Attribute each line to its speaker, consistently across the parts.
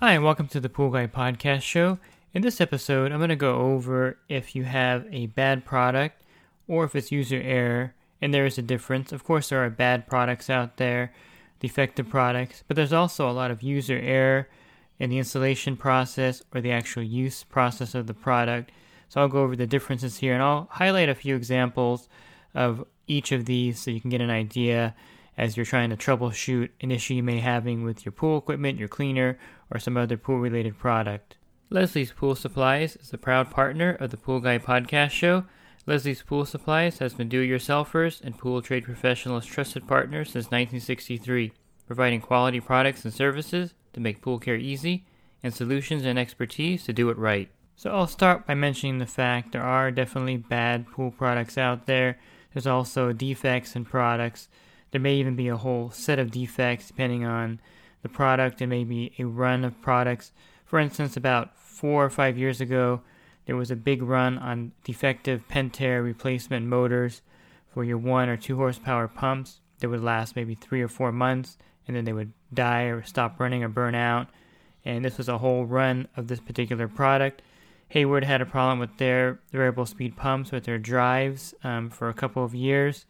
Speaker 1: Hi, and welcome to the Pool Guy Podcast Show. In this episode, I'm going to go over if you have a bad product or if it's user error, and there is a difference. Of course, there are bad products out there, defective products, but there's also a lot of user error in the installation process or the actual use process of the product. So I'll go over the differences here and I'll highlight a few examples of each of these so you can get an idea as you're trying to troubleshoot an issue you may having with your pool equipment, your cleaner, or some other pool related product. Leslie's Pool Supplies is a proud partner of the Pool Guy podcast show. Leslie's Pool Supplies has been do-it-yourselfers and pool trade professionals' trusted partner since 1963, providing quality products and services to make pool care easy and solutions and expertise to do it right. So I'll start by mentioning the fact there are definitely bad pool products out there. There's also defects in products. There may even be a whole set of defects depending on the product and maybe a run of products. For instance, about four or five years ago, there was a big run on defective Pentair replacement motors for your one or two horsepower pumps that would last maybe three or four months and then they would die or stop running or burn out. And this was a whole run of this particular product. Hayward had a problem with their variable speed pumps with their drives um, for a couple of years.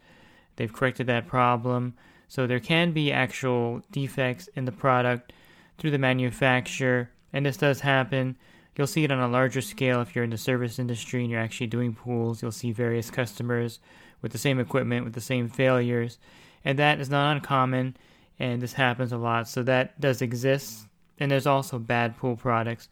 Speaker 1: They've corrected that problem. So there can be actual defects in the product through the manufacturer, and this does happen. You'll see it on a larger scale if you're in the service industry and you're actually doing pools. You'll see various customers with the same equipment with the same failures, and that is not uncommon and this happens a lot. So that does exist. And there's also bad pool products,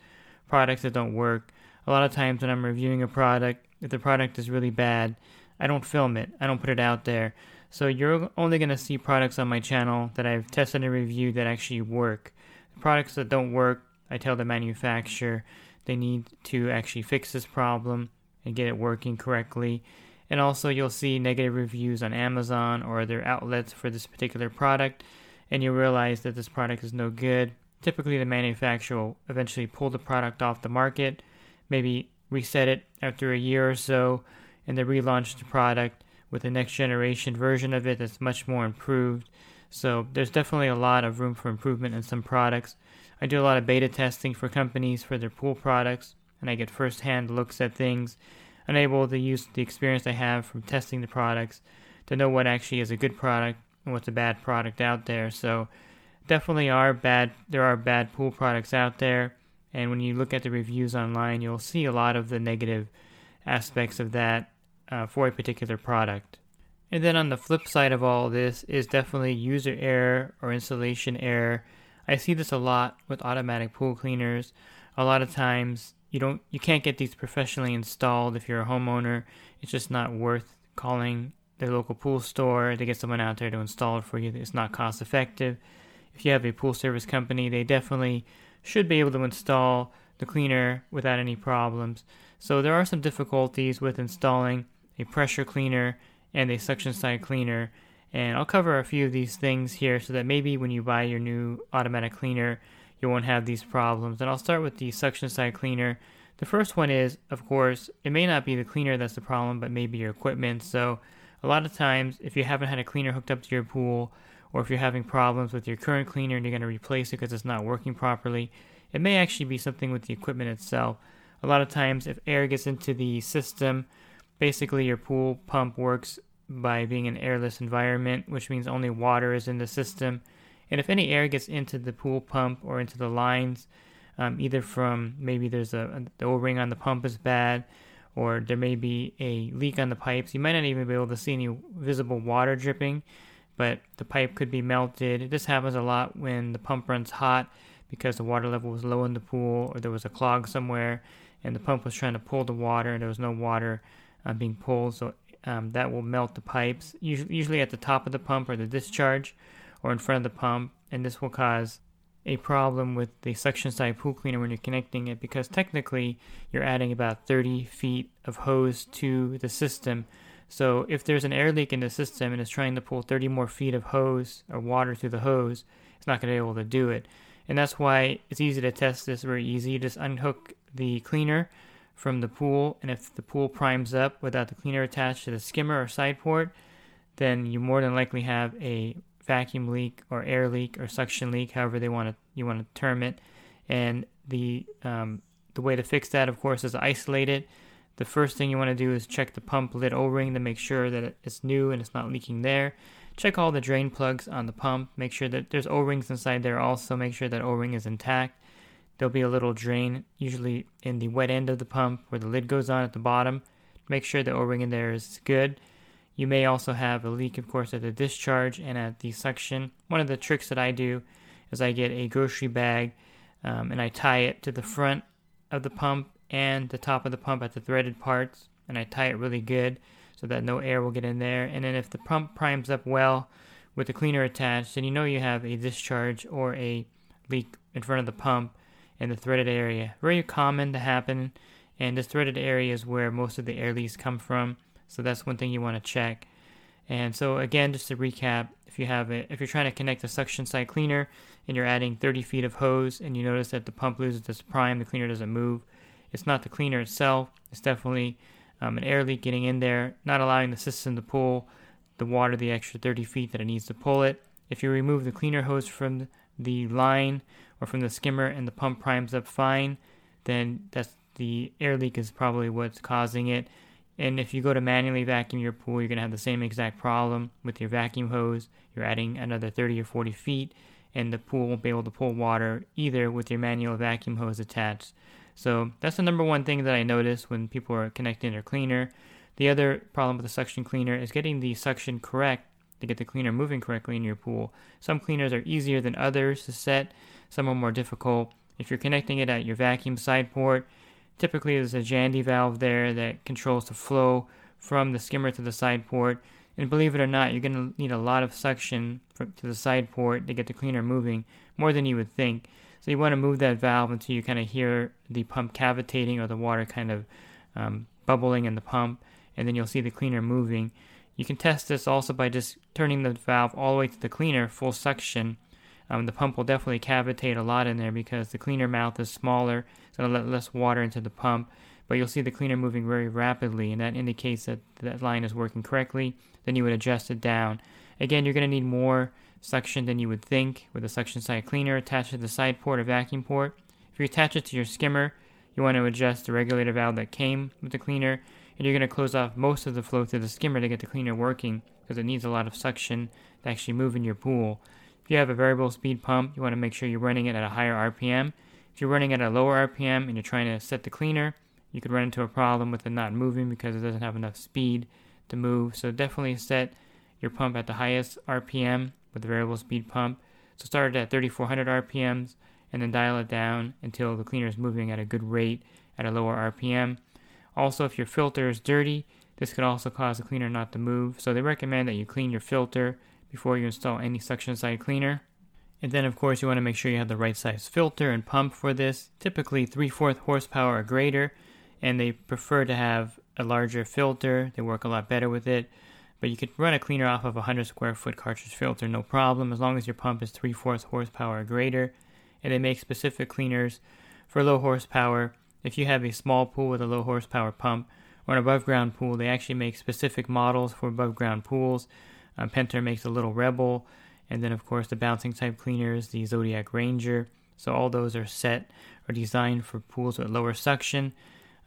Speaker 1: products that don't work. A lot of times when I'm reviewing a product, if the product is really bad, I don't film it. I don't put it out there. So you're only going to see products on my channel that I've tested and reviewed that actually work. Products that don't work, I tell the manufacturer they need to actually fix this problem and get it working correctly. And also, you'll see negative reviews on Amazon or other outlets for this particular product and you'll realize that this product is no good, typically the manufacturer will eventually pull the product off the market, maybe reset it after a year or so, and then relaunch the product with the next generation version of it that's much more improved. So there's definitely a lot of room for improvement in some products. I do a lot of beta testing for companies for their pool products, and I get firsthand looks at things. I'm able to use the experience I have from testing the products to know what actually is a good product and what's a bad product out there. So definitely are bad. There are bad pool products out there, and when you look at the reviews online, you'll see a lot of the negative aspects of that uh, for a particular product. And then on the flip side of all this is definitely user error or installation error. I see this a lot with automatic pool cleaners. A lot of times you don't you can't get these professionally installed if you're a homeowner. It's just not worth calling the local pool store to get someone out there to install it for you. It's not cost effective. If you have a pool service company, they definitely should be able to install the cleaner without any problems. So there are some difficulties with installing a pressure cleaner and a suction side cleaner. And I'll cover a few of these things here so that maybe when you buy your new automatic cleaner, you won't have these problems. And I'll start with the suction side cleaner. The first one is, of course, it may not be the cleaner that's the problem, but maybe your equipment. So a lot of times, if you haven't had a cleaner hooked up to your pool, or if you're having problems with your current cleaner and you're going to replace it because it's not working properly, it may actually be something with the equipment itself. A lot of times, if air gets into the system, basically your pool pump works by being an airless environment, which means only water is in the system. And if any air gets into the pool pump or into the lines, um, either from maybe there's a, the O-ring on the pump is bad, or there may be a leak on the pipes. You might not even be able to see any visible water dripping, but the pipe could be melted. This happens a lot when the pump runs hot because the water level was low in the pool or there was a clog somewhere and the pump was trying to pull the water and there was no water uh, being pulled. So um, that will melt the pipes, usually, at the top of the pump or the discharge or in front of the pump, and this will cause a problem with the suction side pool cleaner when you're connecting it because technically you're adding about 30 feet of hose to the system. So if there's an air leak in the system and it's trying to pull 30 more feet of hose or water through the hose, it's not going to be able to do it. And that's why it's easy to test this very easy. Just unhook the cleaner from the pool, and if the pool primes up without the cleaner attached to the skimmer or side port, then you more than likely have a vacuum leak or air leak or suction leak, however they want to you want to term it. And the um, the way to fix that, of course, is isolate it. The first thing you want to do is check the pump lid O-ring to make sure that it's new and it's not leaking there. Check all the drain plugs on the pump. Make sure that there's O-rings inside there. Also, make sure that O-ring is intact. There'll be a little drain, usually in the wet end of the pump where the lid goes on at the bottom. Make sure the O-ring in there is good. You may also have a leak, of course, at the discharge and at the suction. One of the tricks that I do is I get a grocery bag um, and I tie it to the front of the pump and the top of the pump at the threaded parts, and I tie it really good so that no air will get in there. And then if the pump primes up well with the cleaner attached, then you know you have a discharge or a leak in front of the pump in the threaded area. Very common to happen, and this threaded area is where most of the air leaks come from. So that's one thing you want to check. And so again, just to recap, if you have it, if you're trying to connect a suction side cleaner and you're adding 30 feet of hose and you notice that the pump loses its prime, the cleaner doesn't move. It's not the cleaner itself. It's definitely um, an air leak getting in there, not allowing the system to pull the water the extra 30 feet that it needs to pull it. If you remove the cleaner hose from the line or from the skimmer and the pump primes up fine, then that's the air leak is probably what's causing it. And if you go to manually vacuum your pool, you're going to have the same exact problem with your vacuum hose. You're adding another 30 or 40 feet, and the pool won't be able to pull water either with your manual vacuum hose attached. So that's the number one thing that I notice when people are connecting their cleaner. The other problem with the suction cleaner is getting the suction correct to get the cleaner moving correctly in your pool. Some cleaners are easier than others to set, some are more difficult. If you're connecting it at your vacuum side port, Typically, there's a Jandy valve there that controls the flow from the skimmer to the side port. And believe it or not, you're going to need a lot of suction to the side port to get the cleaner moving, more than you would think. So you want to move that valve until you kind of hear the pump cavitating or the water kind of um, bubbling in the pump, and then you'll see the cleaner moving. You can test this also by just turning the valve all the way to the cleaner, full suction, um, the pump will definitely cavitate a lot in there because the cleaner mouth is smaller, so it'll let less water into the pump. But you'll see the cleaner moving very rapidly, and that indicates that that line is working correctly. Then you would adjust it down. Again, you're going to need more suction than you would think with a suction side cleaner attached to the side port or vacuum port. If you attach it to your skimmer, you want to adjust the regulator valve that came with the cleaner, and you're going to close off most of the flow through the skimmer to get the cleaner working because it needs a lot of suction to actually move in your pool. If you have a variable speed pump, you want to make sure you're running it at a higher RPM. If you're running at a lower RPM and you're trying to set the cleaner, you could run into a problem with it not moving because it doesn't have enough speed to move. So definitely set your pump at the highest RPM with the variable speed pump. So start it at 3400 RPMs and then dial it down until the cleaner is moving at a good rate at a lower RPM. Also, if your filter is dirty, this could also cause the cleaner not to move. So they recommend that you clean your filter before you install any suction side cleaner. And then, of course, you want to make sure you have the right size filter and pump for this. Typically, 3 4 horsepower or greater, and they prefer to have a larger filter. They work a lot better with it. But you could run a cleaner off of a 100 square foot cartridge filter, no problem, as long as your pump is 3 4 horsepower or greater. And they make specific cleaners for low horsepower. If you have a small pool with a low horsepower pump or an above ground pool, they actually make specific models for above ground pools um, Pentair makes a little Rebel, and then of course the bouncing type cleaners, the Zodiac Ranger. So all those are set or designed for pools with lower suction.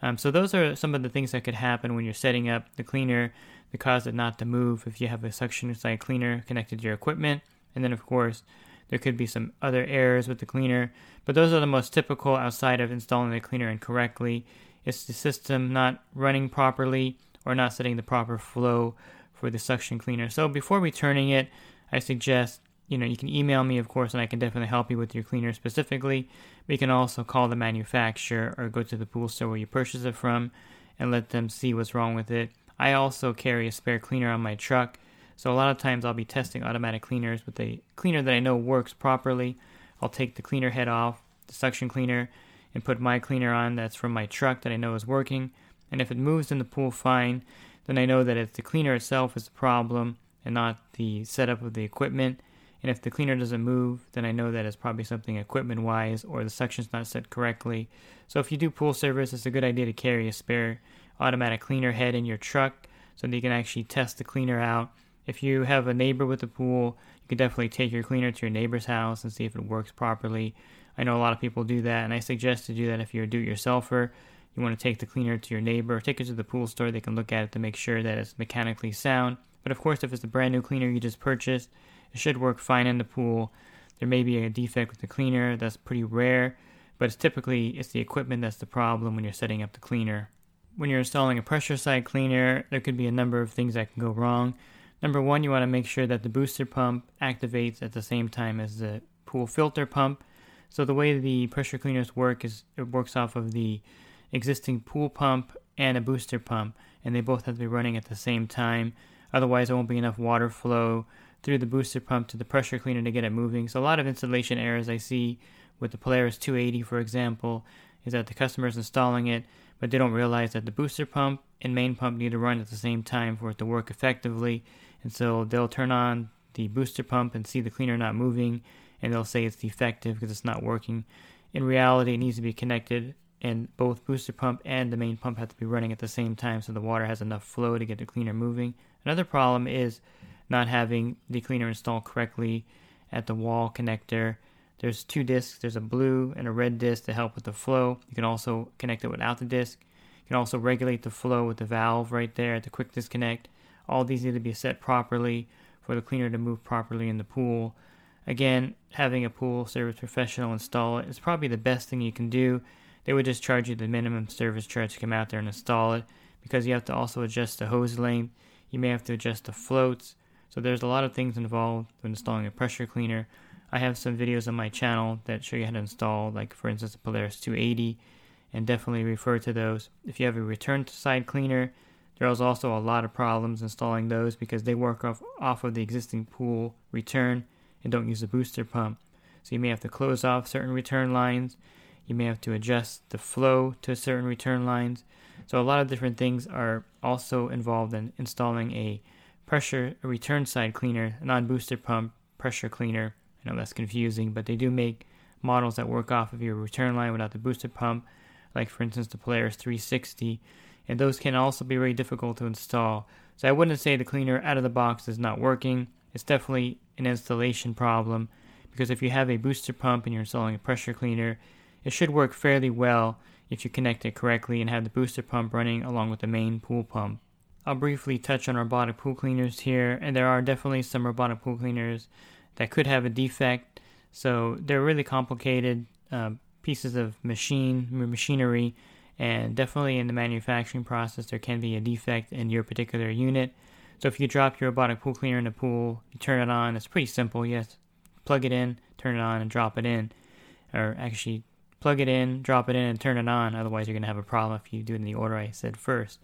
Speaker 1: Um, so those are some of the things that could happen when you're setting up the cleaner to cause it not to move if you have a suction side cleaner connected to your equipment. And then of course there could be some other errors with the cleaner, but those are the most typical outside of installing the cleaner incorrectly. It's the system not running properly or not setting the proper flow for the suction cleaner. So before returning it, I suggest you know you can email me of course and I can definitely help you with your cleaner specifically. But you can also call the manufacturer or go to the pool store where you purchase it from and let them see what's wrong with it. I also carry a spare cleaner on my truck, so a lot of times I'll be testing automatic cleaners with a cleaner that I know works properly. I'll take the cleaner head off, the suction cleaner, and put my cleaner on that's from my truck that I know is working. And if it moves in the pool fine, then I know that it's the cleaner itself is the problem and not the setup of the equipment. And if the cleaner doesn't move, then I know that it's probably something equipment wise or the suction's not set correctly. So if you do pool service, it's a good idea to carry a spare automatic cleaner head in your truck so that you can actually test the cleaner out. If you have a neighbor with a pool, you can definitely take your cleaner to your neighbor's house and see if it works properly. I know a lot of people do that, and I suggest to do that if you're a do it yourselfer. You want to take the cleaner to your neighbor, take it to the pool store, they can look at it to make sure that it's mechanically sound. But of course, if it's a brand new cleaner you just purchased, it should work fine in the pool. There may be a defect with the cleaner, that's pretty rare, but it's typically it's the equipment that's the problem when you're setting up the cleaner. When you're installing a pressure side cleaner, there could be a number of things that can go wrong. Number one, you want to make sure that the booster pump activates at the same time as the pool filter pump. So the way the pressure cleaners work is it works off of the existing pool pump and a booster pump, and they both have to be running at the same time. Otherwise, there won't be enough water flow through the booster pump to the pressure cleaner to get it moving. So a lot of installation errors I see with the Polaris 280, for example, is that the customer is installing it, but they don't realize that the booster pump and main pump need to run at the same time for it to work effectively. And so they'll turn on the booster pump and see the cleaner not moving, and they'll say it's defective because it's not working. In reality, it needs to be connected, and both booster pump and the main pump have to be running at the same time so the water has enough flow to get the cleaner moving. Another problem is not having the cleaner installed correctly at the wall connector. There's two discs, there's a blue and a red disc to help with the flow. You can also connect it without the disc. You can also regulate the flow with the valve right there at the quick disconnect. All these need to be set properly for the cleaner to move properly in the pool. Again, having a pool service professional install it is probably the best thing you can do. They would just charge you the minimum service charge to come out there and install it because you have to also adjust the hose length. You may have to adjust the floats. So there's a lot of things involved when installing a pressure cleaner. I have some videos on my channel that show you how to install, like for instance, the Polaris 280, and definitely refer to those. If you have a return side cleaner, there's also a lot of problems installing those because they work off, off of the existing pool return and don't use a booster pump. So you may have to close off certain return lines. You may have to adjust the flow to certain return lines. So a lot of different things are also involved in installing a pressure a return side cleaner, non-booster pump pressure cleaner. I know that's confusing, but they do make models that work off of your return line without the booster pump, like for instance the Polaris 360, and those can also be very difficult to install. So I wouldn't say the cleaner out of the box is not working. It's definitely an installation problem because if you have a booster pump and you're installing a pressure cleaner, it should work fairly well if you connect it correctly and have the booster pump running along with the main pool pump. I'll briefly touch on robotic pool cleaners here, and there are definitely some robotic pool cleaners that could have a defect. So they're really complicated uh, pieces of machine machinery, and definitely in the manufacturing process there can be a defect in your particular unit. So if you drop your robotic pool cleaner in the pool, you turn it on. It's pretty simple. Yes, plug it in, turn it on, and drop it in, or actually plug it in, drop it in, and turn it on. Otherwise, you're gonna have a problem if you do it in the order I said first.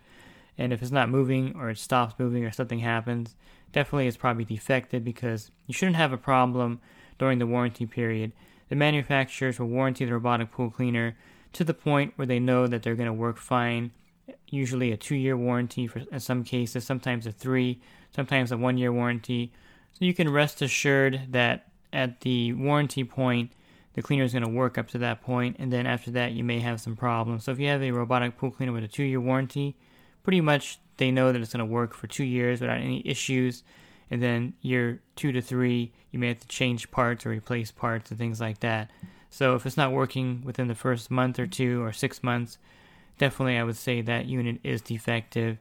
Speaker 1: And if it's not moving or it stops moving or something happens, definitely it's probably defective because you shouldn't have a problem during the warranty period. The manufacturers will warranty the robotic pool cleaner to the point where they know that they're going to work fine. Usually a two year warranty for in some cases, sometimes a three, sometimes a one year warranty. So you can rest assured that at the warranty point, the cleaner is going to work up to that point, and then after that, you may have some problems. So if you have a robotic pool cleaner with a two year warranty, pretty much they know that it's going to work for two years without any issues. And then year two to three, you may have to change parts or replace parts and things like that. So if it's not working within the first month or two or six months, definitely I would say that unit is defective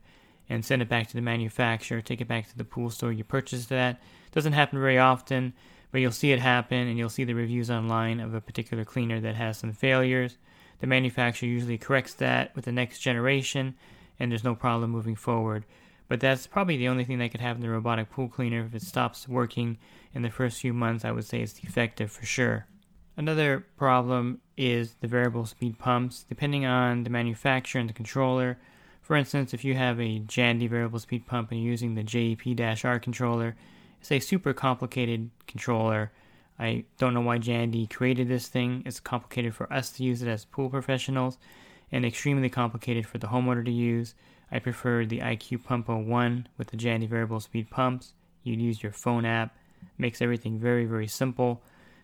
Speaker 1: and send it back to the manufacturer, take it back to the pool store you purchased that. Doesn't happen very often, but you'll see it happen and you'll see the reviews online of a particular cleaner that has some failures. The manufacturer usually corrects that with the next generation and there's no problem moving forward. But that's probably the only thing that could happen to the robotic pool cleaner. If it stops working in the first few months, I would say it's defective for sure. Another problem is the variable speed pumps. Depending on the manufacturer and the controller, For instance, if you have a Jandy variable speed pump and you're using the JEP-R controller, it's a super complicated controller. I don't know why Jandy created this thing. It's complicated for us to use it as pool professionals and extremely complicated for the homeowner to use. I prefer the IQ Pump 01 with the Jandy variable speed pumps. You'd use your phone app. Makes everything very, very simple.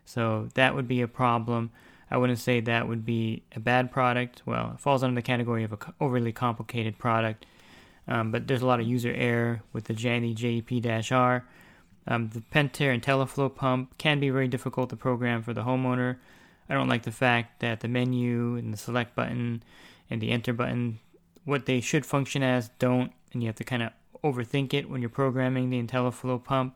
Speaker 1: So that would be a problem. I wouldn't say that would be a bad product. Well, it falls under the category of an overly complicated product. Um, but there's a lot of user error with the Jandy JEP-R. Um, the Pentair IntelliFlo pump can be very difficult to program for the homeowner. I don't like the fact that the menu and the select button and the enter button, what they should function as, don't, and you have to kind of overthink it when you're programming the IntelliFlo pump.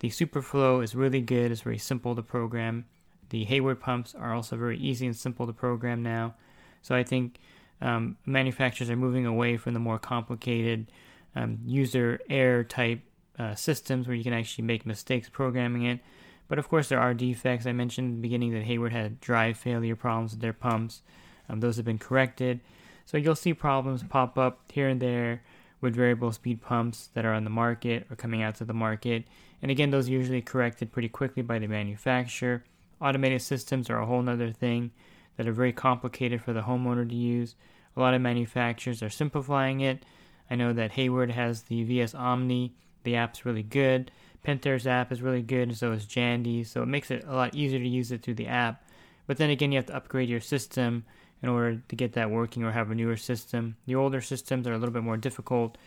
Speaker 1: The SuperFlo is really good, it's very simple to program. The Hayward pumps are also very easy and simple to program now. So I think um, manufacturers are moving away from the more complicated um, user error type uh, systems where you can actually make mistakes programming it. But of course, there are defects. I mentioned in the beginning that Hayward had drive failure problems with their pumps. Um, those have been corrected. So you'll see problems pop up here and there with variable speed pumps that are on the market or coming out to the market. And again, those are usually corrected pretty quickly by the manufacturer. Automated systems are a whole other thing that are very complicated for the homeowner to use. A lot of manufacturers are simplifying it. I know that Hayward has the VS Omni. The app's really good. Pentair's app is really good, and so is Jandy. So it makes it a lot easier to use it through the app. But then again, you have to upgrade your system in order to get that working or have a newer system. The older systems are a little bit more difficult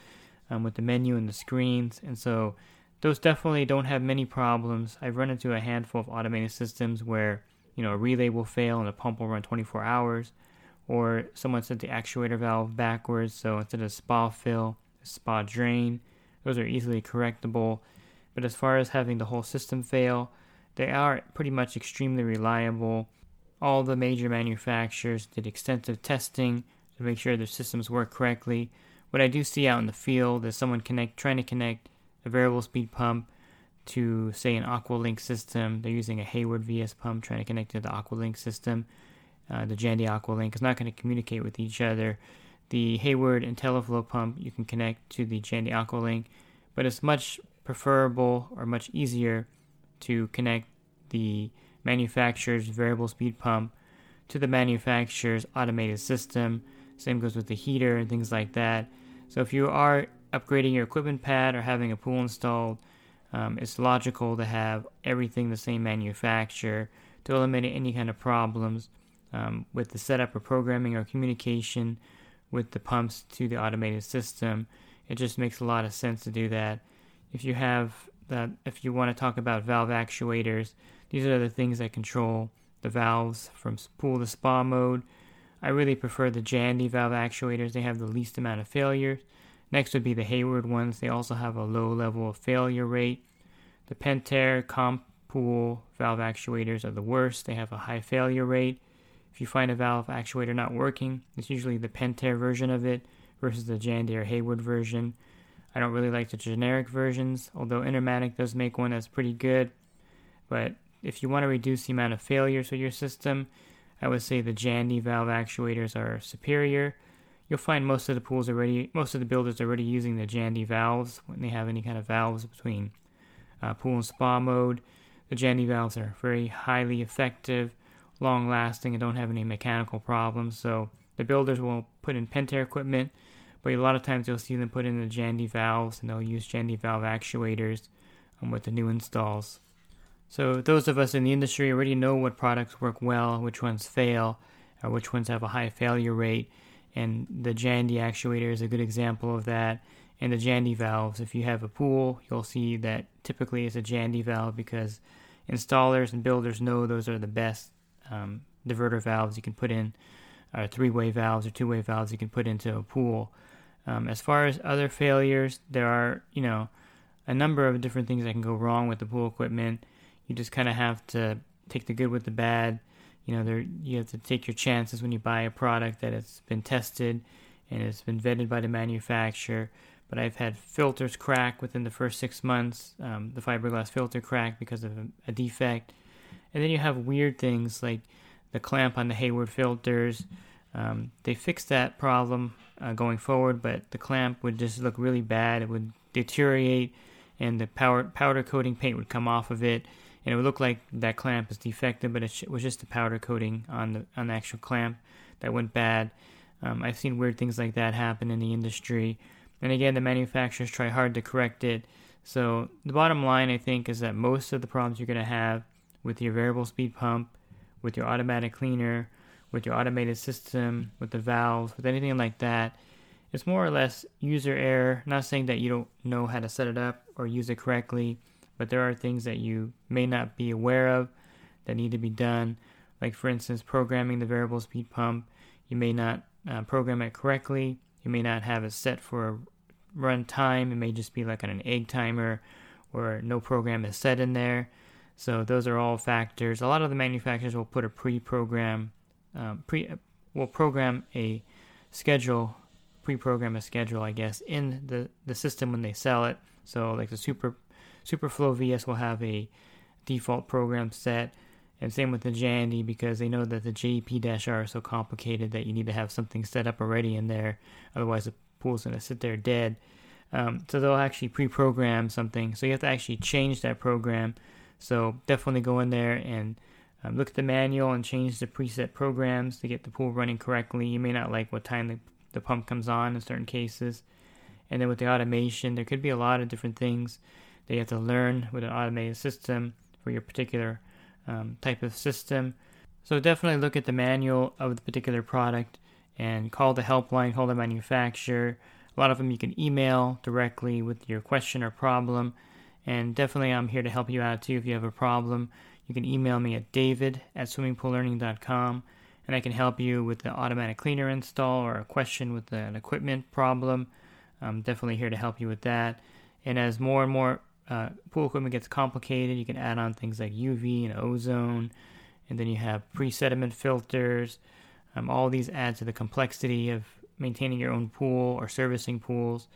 Speaker 1: um, with the menu and the screens, and so those definitely don't have many problems. I've run into a handful of automated systems where you know a relay will fail and the pump will run 24 hours, or someone set the actuator valve backwards, so instead of spa fill, spa drain. Those are easily correctable. But as far as having the whole system fail, they are pretty much extremely reliable. All the major manufacturers did extensive testing to make sure their systems work correctly. What I do see out in the field is someone connect trying to connect a variable speed pump to say an Aqualink system. They're using a Hayward VS pump trying to connect to the Aqualink system. Uh, the Jandy Aqualink is not going to communicate with each other. The Hayward IntelliFlo pump you can connect to the Jandy Aqualink, but it's much preferable or much easier to connect the manufacturer's variable speed pump to the manufacturer's automated system. Same goes with the heater and things like that. So if you are upgrading your equipment pad or having a pool installed, um, it's logical to have everything the same manufacturer to eliminate any kind of problems um, with the setup or programming or communication with the pumps to the automated system. It just makes a lot of sense to do that. If you have that, if you want to talk about valve actuators, these are the things that control the valves from pool to spa mode. I really prefer the Jandy valve actuators. They have the least amount of failures. Next would be the Hayward ones. They also have a low level of failure rate. The Pentair Comp Pool valve actuators are the worst. They have a high failure rate. If you find a valve actuator not working, it's usually the Pentair version of it versus the Jandy or Hayward version. I don't really like the generic versions, although Intermatic does make one that's pretty good. But if you want to reduce the amount of failures with your system, I would say the Jandy valve actuators are superior. You'll find most of the pools already, most of the builders are already using the Jandy valves when they have any kind of valves between uh, pool and spa mode. The Jandy valves are very highly effective, long lasting, and don't have any mechanical problems. So the builders will put in Pentair equipment, but a lot of times you'll see them put in the Jandy valves, and they'll use Jandy valve actuators um, with the new installs. So those of us in the industry already know what products work well, which ones fail, or which ones have a high failure rate, and the Jandy actuator is a good example of that. And the Jandy valves, if you have a pool, you'll see that typically it's a Jandy valve because installers and builders know those are the best um, diverter valves you can put in, or three-way valves or two-way valves you can put into a pool. Um, as far as other failures, there are you know a number of different things that can go wrong with the pool equipment. You just kind of have to take the good with the bad you know, there you have to take your chances when you buy a product that it's been tested and it's been vetted by the manufacturer. But I've had filters crack within the first six months, um, the fiberglass filter crack because of a, a defect. And then you have weird things like the clamp on the Hayward filters Um, they fixed that problem uh, going forward, but the clamp would just look really bad. It would deteriorate, and the powder powder coating paint would come off of it, and it would look like that clamp is defective, but it was just the powder coating on the on the actual clamp that went bad. Um, I've seen weird things like that happen in the industry, and again, the manufacturers try hard to correct it. So the bottom line, I think, is that most of the problems you're going to have with your variable speed pump, with your automatic cleaner, with your automated system, with the valves, with anything like that, it's more or less user error. Not saying that you don't know how to set it up or use it correctly, but there are things that you may not be aware of that need to be done. Like, for instance, programming the variable speed pump. You may not uh, program it correctly. You may not have it set for a run time. It may just be like on an egg timer or no program is set in there. So those are all factors. A lot of the manufacturers will put a pre-program, um, pre will program a schedule, pre-program a schedule, I guess, in the the system when they sell it. So like the Super SuperFlo VS will have a default program set, and same with the Jandy because they know that the JEP-R is so complicated that you need to have something set up already in there. Otherwise, the pool's going to sit there dead. Um, so they'll actually pre-program something. So you have to actually change that program. So definitely go in there and um, look at the manual and change the preset programs to get the pool running correctly. You may not like what time the, the pump comes on in certain cases. And then with the automation, there could be a lot of different things that you have to learn with an automated system for your particular um, type of system. So definitely look at the manual of the particular product and call the helpline, call the manufacturer. A lot of them you can email directly with your question or problem. And definitely, I'm here to help you out too if you have a problem. You can email me at david at swimmingpoollearning.com and I can help you with the automatic cleaner install or a question with an equipment problem. I'm definitely here to help you with that. And as more and more uh, pool equipment gets complicated, you can add on things like UV and ozone, and then you have pre sediment filters. Um, all these add to the complexity of maintaining your own pool or servicing pools.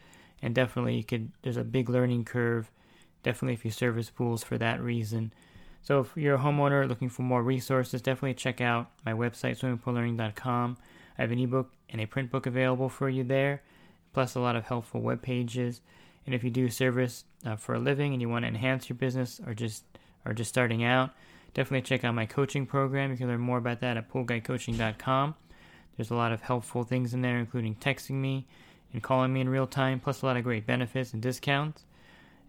Speaker 1: And definitely, you could. There's a big learning curve. Definitely, if you service pools for that reason. So, if you're a homeowner looking for more resources, definitely check out my website, swimmingpoollearning.com. I have an ebook and a print book available for you there, plus a lot of helpful web pages. And if you do service uh, for a living and you want to enhance your business or just or just starting out, definitely check out my coaching program. You can learn more about that at poolguycoaching.com. There's a lot of helpful things in there, including texting me and calling me in real time, plus a lot of great benefits and discounts.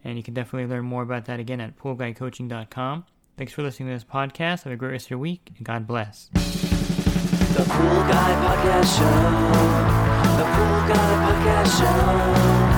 Speaker 1: And you can definitely learn more about that again at poolguycoaching.com. Thanks for listening to this podcast. Have a great rest of your week, and God bless.
Speaker 2: The Pool Guy Podcast Show. The Pool Guy Podcast Show.